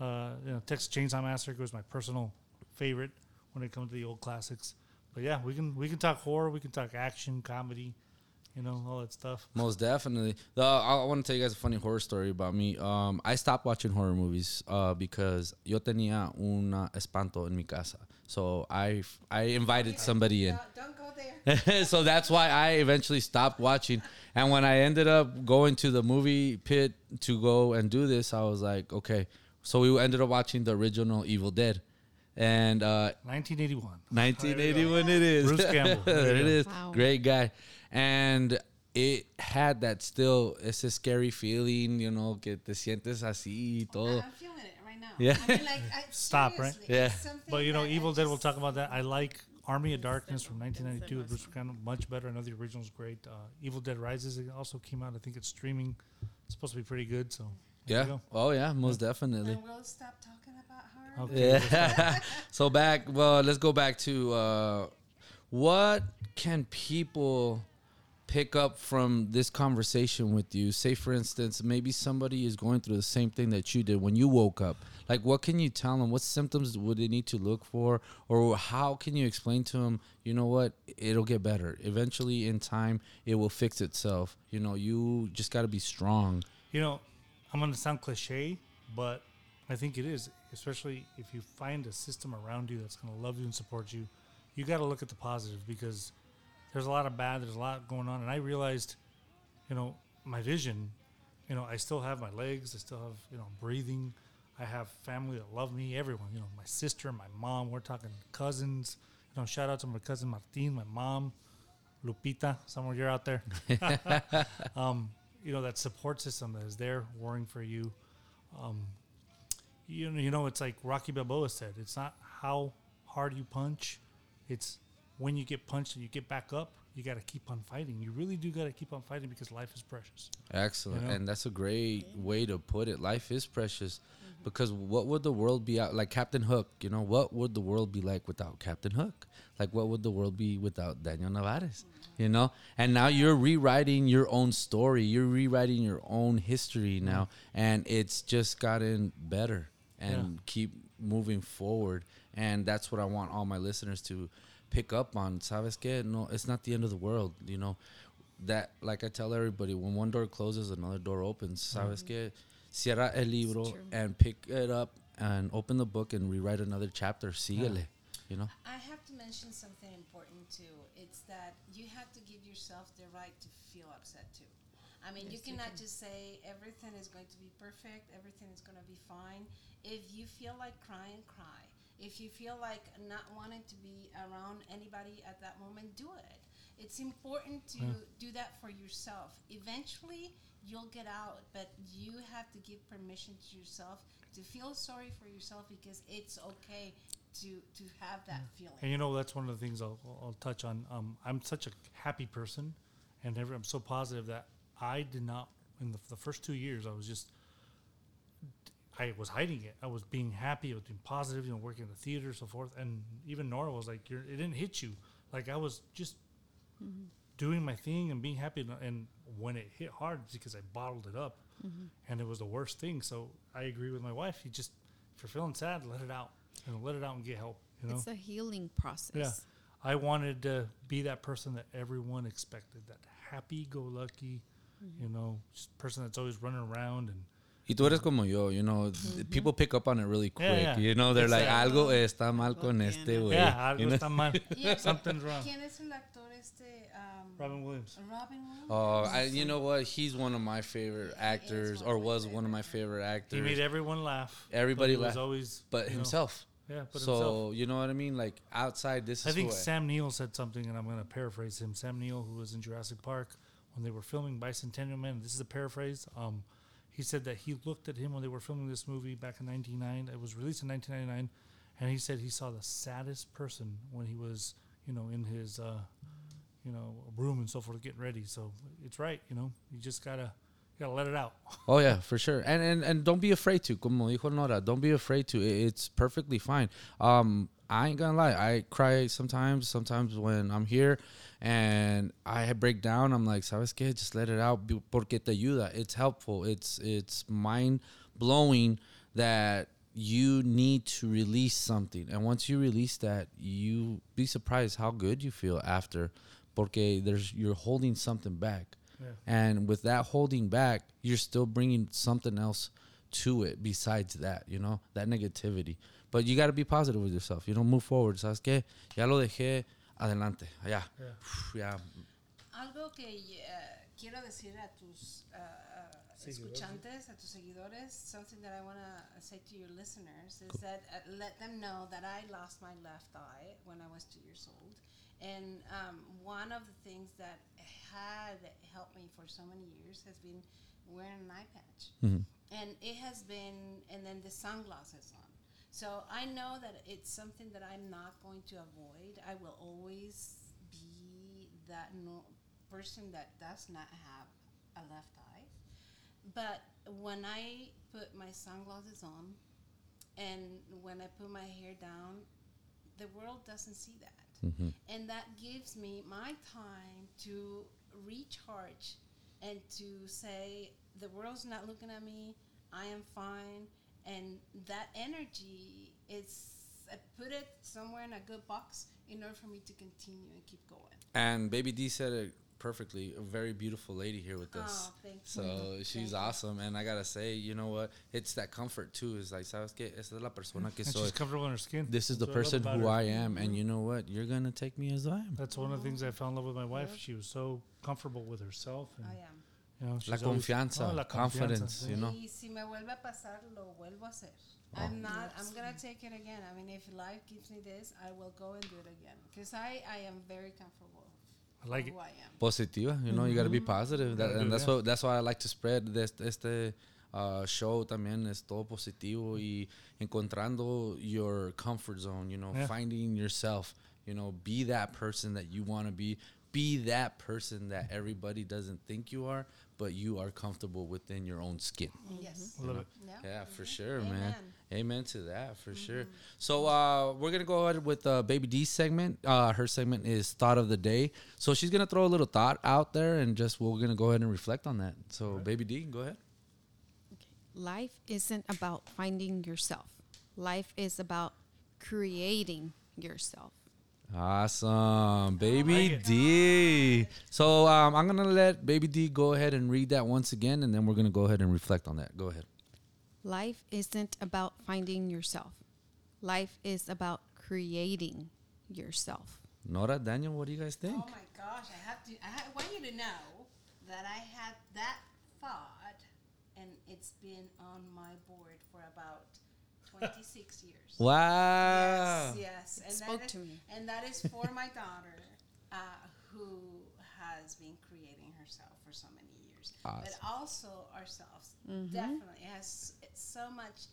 uh, you know, Texas Chainsaw Massacre was my personal favorite when it comes to the old classics. But yeah, we can we can talk horror, we can talk action, comedy, you know, all that stuff. Most definitely. The, I, I want to tell you guys a funny horror story about me. Um, I stopped watching horror movies uh, because yo tenía un espanto en mi casa. So I I invited somebody in. Don't, don't go there. so that's why I eventually stopped watching. And when I ended up going to the movie pit to go and do this, I was like, okay. So we ended up watching the original Evil Dead. And uh, 1981. 1981 it is. Bruce Campbell. There there you it go. is. Wow. Great guy. And it had that still, it's a scary feeling, you know, que te sientes así y todo. I'm feeling it right now. Yeah. I mean, like, I, Stop, right? Yeah. But you know, that I Evil Dead. We'll talk about that. I like Army of Darkness from 1992 with Bruce Campbell, much better. I know the original's great. Uh, Evil Dead Rises it also came out. I think it's streaming. It's supposed to be pretty good. So Yeah. go. Oh, yeah, most definitely. And we'll stop talking about horror. Okay. Yeah. so back, well, let's go back to uh, what can people pick up from this conversation with you? Say, for instance, maybe somebody is going through the same thing that you did when you woke up. Like, what can you tell them? What symptoms would they need to look for? Or how can you explain to them, you know what, it'll get better. Eventually, in time, it will fix itself. You know, you just got to be strong. You know, I'm going to sound cliche, but I think it is, especially if you find a system around you that's going to love you and support you. You got to look at the positive because there's a lot of bad, there's a lot going on. And I realized, you know, my vision, you know, I still have my legs, I still have, you know, breathing. I have family that love me, everyone, you know, my sister, my mom, we're talking cousins. You know, shout out to my cousin Martin, my mom, Lupita, somewhere you're out there. um, you know that support system that is there worrying for you. Um, you know, you know, it's like Rocky Balboa said. It's not how hard you punch; it's when you get punched and you get back up. You got to keep on fighting. You really do got to keep on fighting because life is precious. Excellent. You know? And that's a great way to put it. Life is precious because what would the world be out like Captain Hook, you know, what would the world be like without Captain Hook? Like what would the world be without Daniel Nevarez? You know? And now you're rewriting your own story. You're rewriting your own history mm-hmm. now and it's just gotten better and Yeah. keep moving forward. And that's what I want all my listeners to pick up on. Sabes que? No, it's not the end of the world, you know that like I tell everybody, when one door closes, another door opens. Sabes que cierra el libro and pick it up and open the book and rewrite another chapter. Síguele, you know. I have to mention something important too. It's that you have to give yourself the right to feel upset too. I mean, you Yes, you cannot can. just say everything is going to be perfect, everything is going to be fine. If you feel like crying, cry. If you feel like not wanting to be around anybody at that moment, do it. it's important to do that for yourself. Eventually, you'll get out, but you have to give permission to yourself to feel sorry for yourself because it's okay to to have that feeling. And you know, that's one of the things I'll, I'll touch on. Um, I'm such a happy person, and every, I'm so positive that I did not, in the, the first two years, I was just, I was hiding it. I was being happy, I was being positive, you know, working in the theater, so forth. And even Nora was like, You're, it didn't hit you. Like, I was just mm-hmm. doing my thing and being happy. And, when it hit hard, because I bottled it up, mm-hmm. and it was the worst thing. So I agree with my wife. You just, if you're feeling sad, let it out. and let it out and get help. You know? It's a healing process. Yeah. I wanted to be that person that everyone expected, that happy go lucky, mm-hmm. you know, just person that's always running around and Y tú eres como yo, you know, th- people pick up on it really quick. Yeah, yeah. You know, they're It's like, like- algo está mal con este, güey. yeah, You know? está mal. Something's wrong. ¿Quién es el actor este? Um, Robin Williams. Robin Williams. Oh, I, you know what? He's one of my favorite actors, or of my was one of my favorite actors. He made everyone laugh. Everybody but he was always but you know, himself. yeah, but so himself. you know what I mean? Like outside, this I is think Sam Neill said something, and I'm going to paraphrase him. Sam Neill, who was in Jurassic Park when they were filming Bicentennial Man, this is a paraphrase. Um, he said that he looked at him when they were filming this movie back in 1999. It was released in 1999, and he said he saw the saddest person when he was, you know, in his, uh, you know, room and so forth, getting ready. So it's right, you know, you just gotta, you gotta let it out. Oh yeah, for sure. And and and don't be afraid to. Como dijo Nora, don't be afraid to. It's perfectly fine. Um, I ain't gonna lie. I cry sometimes. Sometimes when I'm here and I break down, I'm like, "Sabes qué? Just let it out porque te ayuda. It's helpful. It's it's mind blowing that you need to release something, and once you release that, you be surprised how good you feel after, porque there's you're holding something back. Yeah. And with that holding back, you're still bringing something else to it besides that, you know, that negativity. But you got to be positive with yourself. You know, move forward. ¿Sabes qué? Ya lo dejé adelante. Ya. Ya. Algo que eh, quiero decir a tus uh, uh, escuchantes, a tus seguidores, something that I want to say to your listeners is that uh, let them know that I lost my left eye when I was two years old. And um, one of the things that had helped me for so many years has been wearing an eye patch. And it has been, and then the sunglasses on. So I know that it's something that I'm not going to avoid. I will always be that no person that does not have a left eye. But when I put my sunglasses on and when I put my hair down, the world doesn't see that. Mm-hmm. And that gives me my time to recharge and to say, the world's not looking at me, I am fine. And that energy is, I put it somewhere in a good box in order for me to continue and keep going. And Baby D said it perfectly. A very beautiful lady here with us. Oh, thank So you. she's Thank you. awesome. And I got to say, you know what? It's that comfort too. It's like, ¿sabes qué? Esta es la persona que And soy. she's comfortable in her skin. This is the That's what I person who her. I am. And you know what? You're going to take me as I am. That's one of the things I oh. fell in love with my wife. She was so comfortable with herself. And, I am. You know, La she's always- confianza, Oh, la confidence, confianza, you know. Y si me vuelve a pasar, lo vuelvo a hacer. I'm not, I'm going to take it again. I mean, if life gives me this, I will go and do it again. Because I, I am very comfortable I like with it. who I am. Positiva, you know, you got to be positive. That, and that's that. what that's why I like to spread this este uh, show también es todo positivo y encontrando your comfort zone, you know, Yeah. finding yourself, you know, be that person that you want to be, be that person that everybody doesn't think you are, but you are comfortable within your own skin. Yes. I love it. Yeah. Yeah, for Mhm. sure, man. Amen. Amen to that, for sure. So uh, we're gonna go ahead with uh, Baby D's segment. Uh, her segment is thought of the day. So she's gonna throw a little thought out there, and just we're gonna go ahead and reflect on that. So Baby D, go ahead. Life isn't about finding yourself. Life is about creating yourself. Awesome, Baby like. D. So um, I'm gonna let Baby D go ahead and read that once again, and then we're gonna go ahead and reflect on that. Go ahead. Life isn't about finding yourself. Life is about creating yourself. Nora, Daniel, what do you guys think? Oh my gosh, I have to. I, ha- I want you to know that I had that thought, and it's been on my board for about 26 years. Wow. Yes, yes. And spoke that is, to me. And that is for my daughter, uh, who has been creating herself for so many years, Awesome. but also ourselves. Definitely, it has it's so much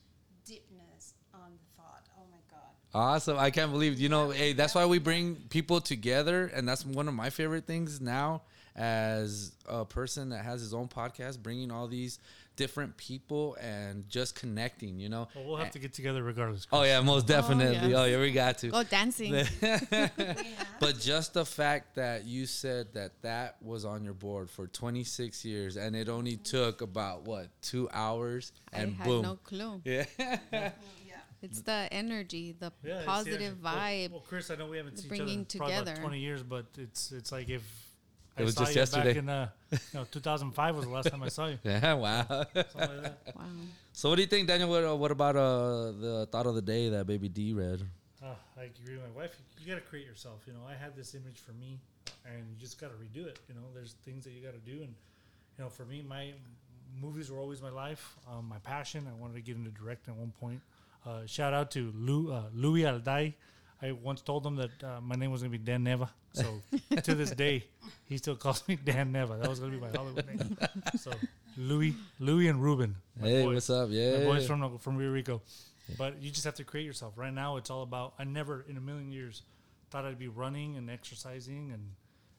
deepness on the thought. Oh my God. Awesome. I can't believe, you know, hey, that's why we bring people together. And that's one of my favorite things now as a person that has his own podcast, bringing all these different people and just connecting, you know. Well, we'll have to get together regardless. Oh, yeah, most oh, definitely. yes. Oh, yeah, we got to. Go dancing. But just the fact that you said that that was on your board for 26 years and it only mm. took about what, two hours I and had boom. no clue. yeah. Yeah. It's the energy, the Yeah, it's the positive energy. Well- vibe. Well, Chris, I know we haven't the seen each other bringing in probably about together. 20 years, but it's it's like if It was saw just you yesterday. Back in uh, you know, 2005 was the last time I saw you. Yeah, wow. Something like that. wow. So what do you think, Daniel? What, uh, what about uh, the thought of the day that Baby D read? Uh, I agree with my wife. You got to create yourself. You know, I had this image for me, and you just got to redo it. You know, there's things that you got to do, and you know, for me, my movies were always my life, um, my passion. I wanted to get into directing at one point. Uh, shout out to Lou, uh, Louis Alday. I once told him that uh, my name was going to be Dan Neva. So to this day, he still calls me Dan Neva. That was going to be my Hollywood name. So Louis, Louis and Ruben. Hey, boys. what's up? Yeah. My boys from from Rio Rico. But you just have to create yourself. Right now, it's all about. I never in a million years thought I'd be running and exercising and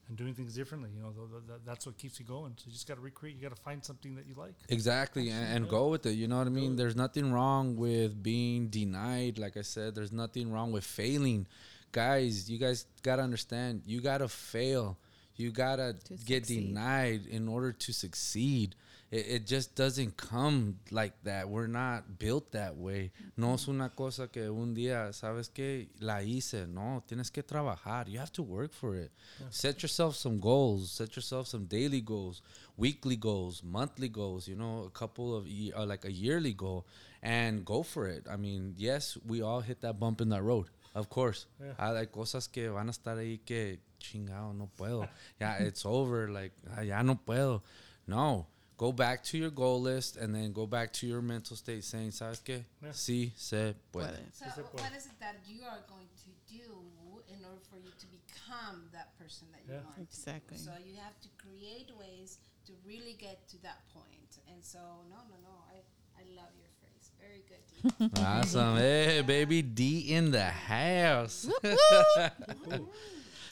and doing things differently. You know, th- th- th- that's what keeps you going. So you just got to recreate. You got to find something that you like. Exactly, and, and go with it. You know what I mean? There's nothing wrong with being denied. Like I said, there's nothing wrong with failing. Guys, you guys gotta understand. You gotta fail. You gotta To get succeed. denied in order to succeed. It, it just doesn't come like that. We're not built that way. No es una cosa que un día, sabes que la hice. No, tienes que trabajar. You have to work for it. Set yourself some goals. Set yourself some daily goals, weekly goals, monthly goals. You know, a couple of uh, like a yearly goal, and go for it. I mean, yes, we all hit that bump in that road. Of course, Yeah. Ah, hay cosas que van a estar ahí que chingado no puedo. Yeah, it's over. Like ah, ya no puedo. No, go back to your goal list and then go back to your mental state, saying, ¿sabes qué? Yeah. Sí se puede. Puede. So, Sí se puede. what is it that you are going to do in order for you to become that person that you Yeah. want? to? Exactly. So you have to create ways to really get to that point. And so, no, no, no. I, I love your phrase. Very good. Awesome. Hey, baby D in the house.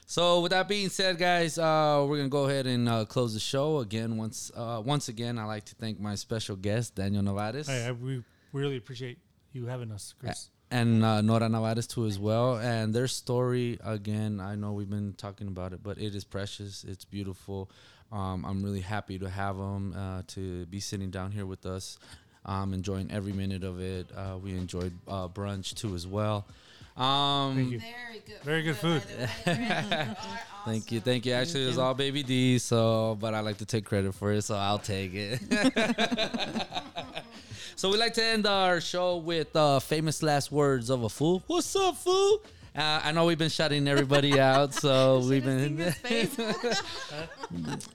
so, with that being said, guys, uh, we're gonna go ahead and uh, close the show again. Once, uh, once again, I like to thank my special guest, Daniel Nevarez. Hey, I, we really appreciate you having us, Chris. and uh, Nora Nevarez too as well. And their story again, I know we've been talking about it, but it is precious. It's beautiful. Um, I'm really happy to have them uh, to be sitting down here with us, um, enjoying every minute of it. Uh, we enjoyed uh, brunch too as well. Um, Thank you. Very good. Very good by food. the way. Friends, you are Thank you, thank you. Actually, it was all Baby D, so but I like to take credit for it, so I'll take it. so we like to end our show with uh, famous last words of a fool. What's up, fool? Uh, I know we've been shouting everybody out, so we've been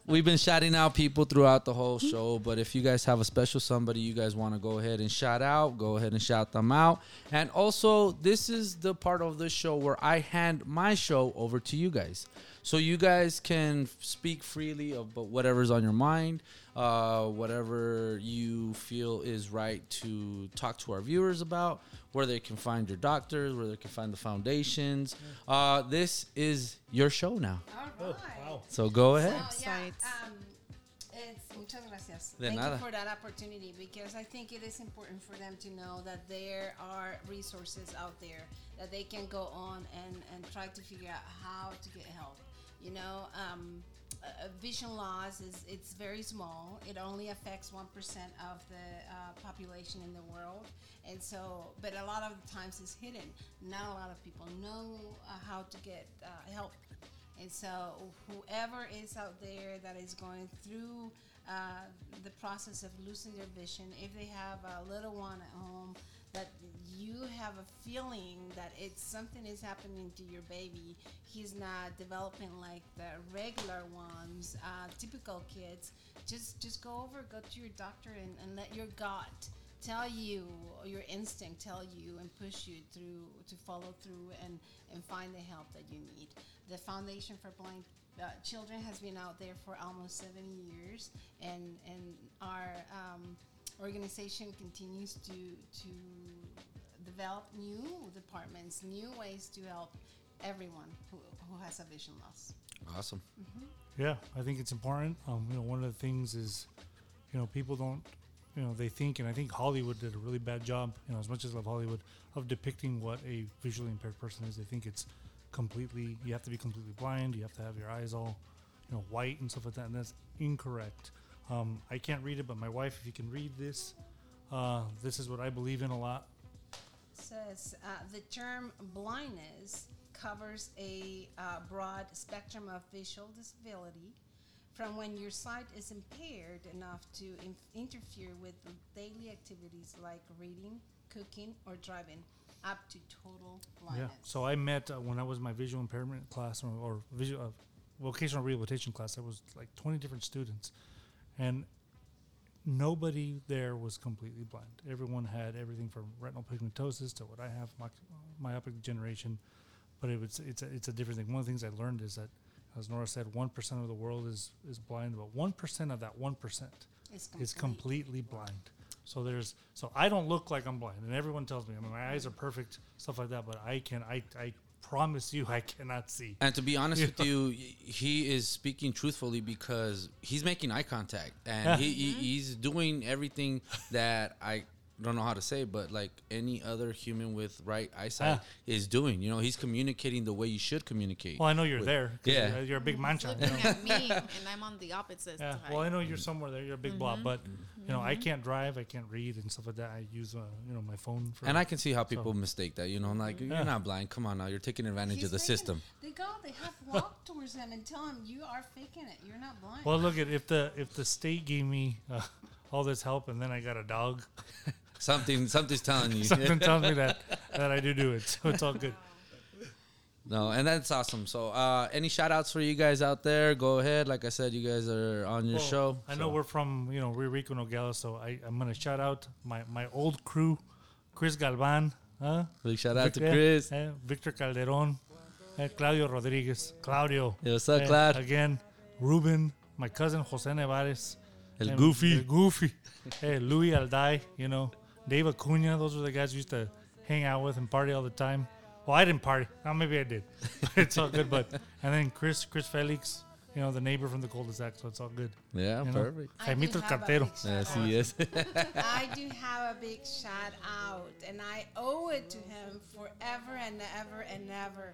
we've been shouting out people throughout the whole show. But if you guys have a special somebody you guys want to go ahead and shout out, go ahead and shout them out. And also, this is the part of the show where I hand my show over to you guys. So you guys can speak freely about whatever's on your mind, uh, whatever you feel is right to talk to our viewers about, where they can find your doctors, where they can find the foundations. Uh, this is your show now. All right. Oh, wow. So go ahead. So, yeah, um, it's, muchas gracias. De Thank nada. you for that opportunity because I think it is important for them to know that there are resources out there that they can go on and, and try to figure out how to get help. You know, um, uh, vision loss is it's very small. It only affects one percent of the uh, population in the world, and so but a lot of the times it's hidden. Not a lot of people know uh, how to get uh, help and so, whoever is out there that is going through uh, the process of losing their vision, if they have a little one at home, that you have a feeling that it's something is happening to your baby, he's not developing like the regular ones, uh, typical kids. Just just go over, go to your doctor, and, and let your gut tell you your instinct tell you and push you through to follow through and and find the help that you need the foundation for blind uh, children has been out there for almost seven years and and our um, organization continues to to develop new departments new ways to help everyone who, who has a vision loss Awesome. Yeah, I think it's important. Um, you know, one of the things is, you know, people don't, you know, they think, and I think Hollywood did a really bad job. You know, as much as I love Hollywood, of depicting what a visually impaired person is. They think it's completely. You have to be completely blind. You have to have your eyes all, you know, white and stuff like that. And that's incorrect. Um, I can't read it, but my wife, if you can read this, uh, this is what I believe in a lot. says uh, the term blindness covers a uh, broad spectrum of visual disability from when your sight is impaired enough to in- interfere with daily activities like reading, cooking, or driving, up to total blindness. Yeah. So I met uh, when I was my visual impairment class or, or visual uh, vocational rehabilitation class. There was like 20 different students, and nobody there was completely blind. Everyone had everything from retinal pigmentosis to what I have, my, myopic degeneration. But it was it's a, it's a different thing. One of the things I learned is that, as Nora said, one percent of the world is is blind, but one percent of that one percent is complete. completely blind. So there's so I don't look like I'm blind, and everyone tells me I mean my eyes are perfect, stuff like that. But I can I I promise you I cannot see. And to be honest with you, he is speaking truthfully because he's making eye contact and he, he he's doing everything that I don't know how to say, but like any other human with right eyesight is doing. You know, he's communicating the way you should communicate. Well, I know you're there. Yeah. you're, you're a big mancha. you looking know? at me, and I'm on the opposite Yeah. side. Well, I know you're somewhere there. You're a big blob, but you know I can't drive. I can't read and stuff like that. I use uh, you know my phone for. and I can see how people mistake that. You know, I'm like Yeah. you're not blind. Come on now, you're taking advantage He's of the making- system. They go, they have walk towards them and tell them you are faking it. You're not blind. well, look at if the if the state gave me uh, all this help and then I got a dog, Something something's telling you. something tells me that that I do do it. So it's all good. No, and that's awesome. So, uh, any shout outs for you guys out there? Go ahead. Like I said, you guys are on your Well, show. I know we're from you know Rio Rico, Nogales, so I, I'm gonna shout out my, my old crew, Chris Galvan, huh? Big shout out to eh, Chris. eh, Victor Calderon, eh, Claudio Rodriguez, Claudio. Yo, what's up, eh, Claude? Again, Ruben, my cousin Jose Nevarez, El eh, Goofy. El Goofy, hey, Louis Alday, you know, Dave Acuna. Those were the guys we used to hang out with and party all the time. Well, I didn't party. Now maybe I did. it's all good. But and then Chris, Chris Felix, you know, the neighbor from the cul-de-sac, so it's all good. Yeah, You know? perfect. I do Jaimito have Cartero. Yes, he is. I do have a big shout out, and I owe it to him forever and ever and ever.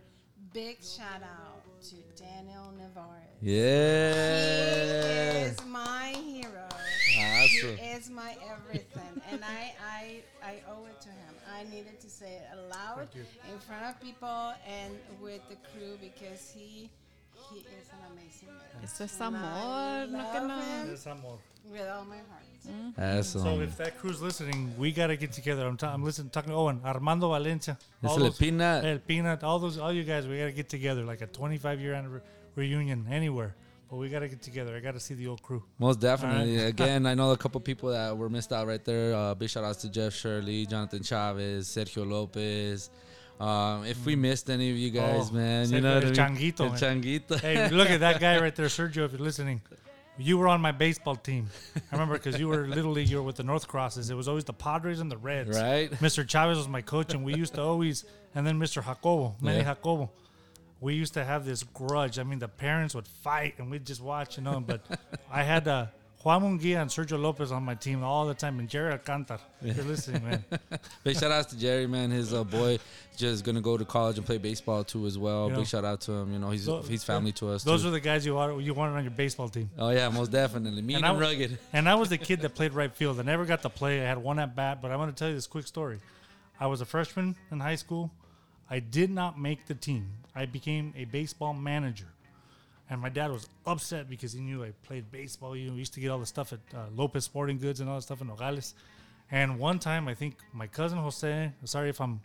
Big shout out to Daniel Nevarez. yeah. He is my hero. Awesome. He is my everything, and I, I, I owe it to him. I needed to say it aloud in front of people and with the crew because he, he is an amazing man. Esto es And I amor, no que no. him Yes, amor. with all my heart. Mm-hmm. Awesome. So if that crew's listening, we gotta get together. I'm, ta- I'm listening, talking to Owen, Armando Valencia, It's all El those- Peanut. El Peanut, all those, all you guys. We gotta get together, like a 25 year anniversary reunion anywhere. But we gotta get together. I gotta see the old crew. Most definitely. Alright. Again, I know a couple people that were missed out right there. Uh, big shout outs to Jeff Shirley, Jonathan Chavez, Sergio Lopez. Um, if we missed any of you guys, Oh, man, you know El? Changuito, El. Changuito. Hey, look at that guy right there, Sergio. If you're listening, you were on my baseball team. I remember because you were little league. You were with the North Crosses. It was always the Padres and the Reds. Right? Mr. Chavez was my coach, and we used to always, and then Mr. Jacobo, Manny Yeah. Jacobo. We used to have this grudge. I mean, the parents would fight, and we'd just watch, you know. But I had uh, Juan Munguia and Sergio Lopez on my team all the time, and Jerry Alcantar. You're listening, man. Big shout outs to Jerry, man. His uh, boy just gonna go to college and play baseball too as well. You know, Big shout out to him. You know, he's he's family to us. Those too. are the guys you want, you wanted on your baseball team. oh yeah, most definitely. Mean and, I w- rugged. And I was the kid that played right field. I never got to play. I had one at bat, but I want to tell you this quick story. I was a freshman in high school. I did not make the team. I became a baseball manager. And my dad was upset because he knew I played baseball. You know, we used to get all the stuff at uh, Lopez Sporting Goods and all that stuff in Nogales. And one time, I think my cousin Jose, sorry if I'm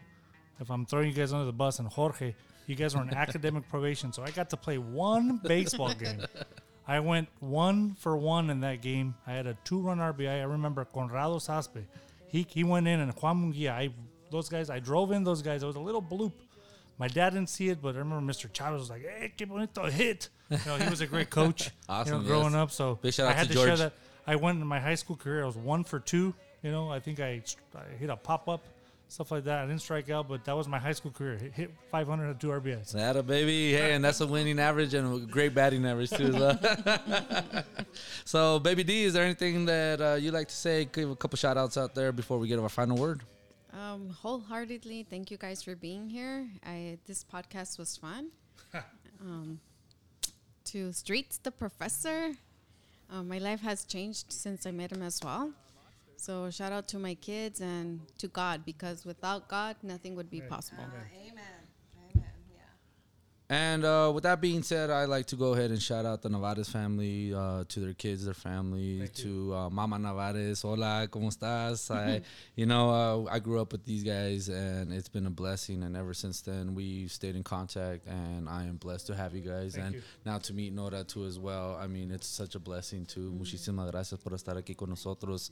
if I'm throwing you guys under the bus, and Jorge, you guys were on academic probation, so I got to play one baseball game. I went one for one in that game. I had a two-run RBI. I remember Conrado Saspe. he he went in and Juan Munguia, I those guys, I drove in those guys. It was a little bloop. My dad didn't see it, but I remember Mr. Chavez was like, "Hey, que bonito hit." You know, he was a great coach. Awesome, You know, growing yes. up, so Big shout I out had to to, share George. that. I went in my high school career. I was one for two. You know, I think I, I hit a pop up, stuff like that. I didn't strike out, but that was my high school career. Hit, hit 500 at two RBIs. That a baby. Hey, and that's a winning average and a great batting average too. well. so, baby D, is there anything that uh, you like to say? Give a couple shout outs out there before we get to our final word. Um, wholeheartedly, thank you guys for being here. I this podcast was fun. um, to Streets, the professor, uh, my life has changed since I met him as well. So shout out to my kids and to God because without God, nothing would be possible. Uh, amen. Amen. And uh, with that being said, I like to go ahead and shout out the Nevarez family uh, to their kids, their family, to uh, Mama Nevarez. Hola, ¿cómo estás? I, you know, uh, I grew up with these guys, and it's been a blessing. And ever since then, we stayed in contact, and I am blessed to have you guys, Thank and you. now to meet Nora too as well. I mean, it's such a blessing too. Muchísimas gracias por estar aquí con nosotros.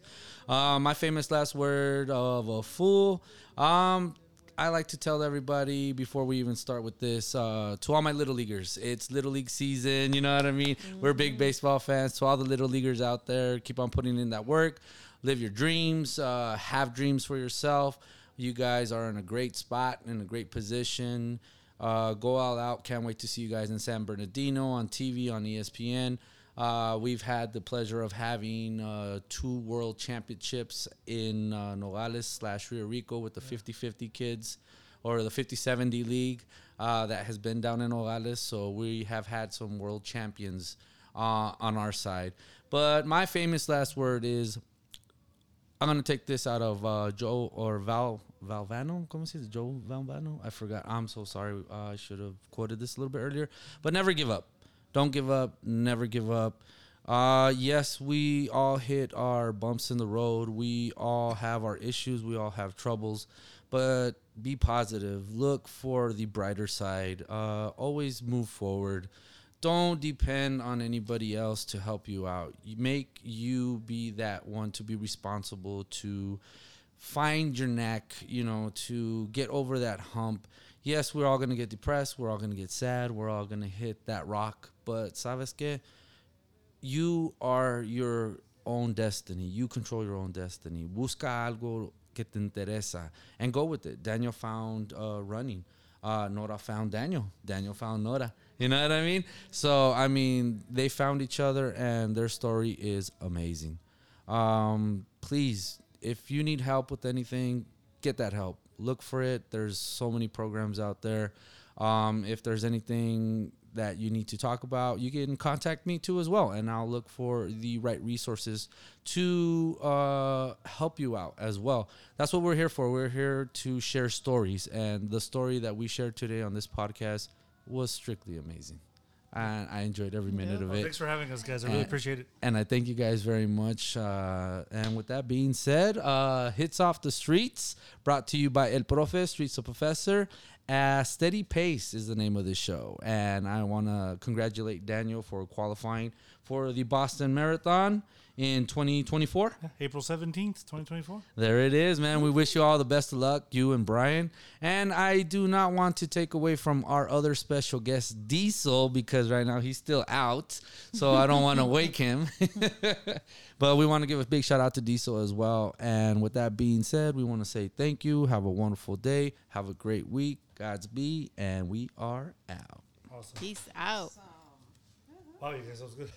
Uh, my famous last word of a fool. Um, I like to tell everybody before we even start with this, uh, to all my little leaguers, it's little league season. You know what I mean? We're big baseball fans. To all the little leaguers out there, keep on putting in that work. Live your dreams. Uh, have dreams for yourself. You guys are in a great spot, in a great position. Uh, go all out. Can't wait to see you guys in San Bernardino on TV on ESPN. Uh, we've had the pleasure of having uh, two world championships in uh, Nogales slash Rio Rico with the 50 50 kids or the 50 70 league uh, that has been down in Nogales. So we have had some world champions uh, on our side. But my famous last word is I'm gonna take this out of uh, Joe or Val Valvano. ¿Cómo se dice? Joe Valvano. I forgot. I'm so sorry. Uh, I should have quoted this a little bit earlier. But never give up. Don't give up. Never give up. Uh, yes, we all hit our bumps in the road. We all have our issues. We all have troubles. But be positive. Look for the brighter side. Uh, always move forward don't depend on anybody else to help you out. Make you be that one to be responsible to find your neck, you know, to get over that hump. Yes, we're all going to get depressed, we're all going to get sad, we're all going to hit that rock, but sabes que you are your own destiny. You control your own destiny. Busca algo que te interesa and go with it. Daniel found uh, running. Uh, Nora found Daniel. Daniel found Nora. You know what I mean? So, I mean, they found each other and their story is amazing. Um, please, if you need help with anything, get that help. Look for it. There's so many programs out there. Um, if there's anything that you need to talk about, you can contact me too as well, and I'll look for the right resources to uh, help you out as well. That's what we're here for. We're here to share stories, and the story that we shared today on this podcast was strictly amazing, and I enjoyed every minute of Well, it. thanks for having us, guys. I really appreciate it. And I thank you guys very much. Uh, and with that being said, uh, Hitz Off Da Streetz, brought to you by El Profe, Streets of Professor. Uh, Steady Pace is the name of this show. And I want to congratulate Daniel for qualifying for the Boston Marathon in 2024. April 17th, 2024. There it is, man. We wish you all the best of luck, you and Brian. And I do not want to take away from our other special guest, Diesel, because right now he's still out. So I don't want to wake him. but we want to give a big shout out to Diesel as well. And with that being said, we want to say thank you. Have a wonderful day. Have a great week. God's be. And we are out. Awesome. Peace out. Wow, you guys, that was good.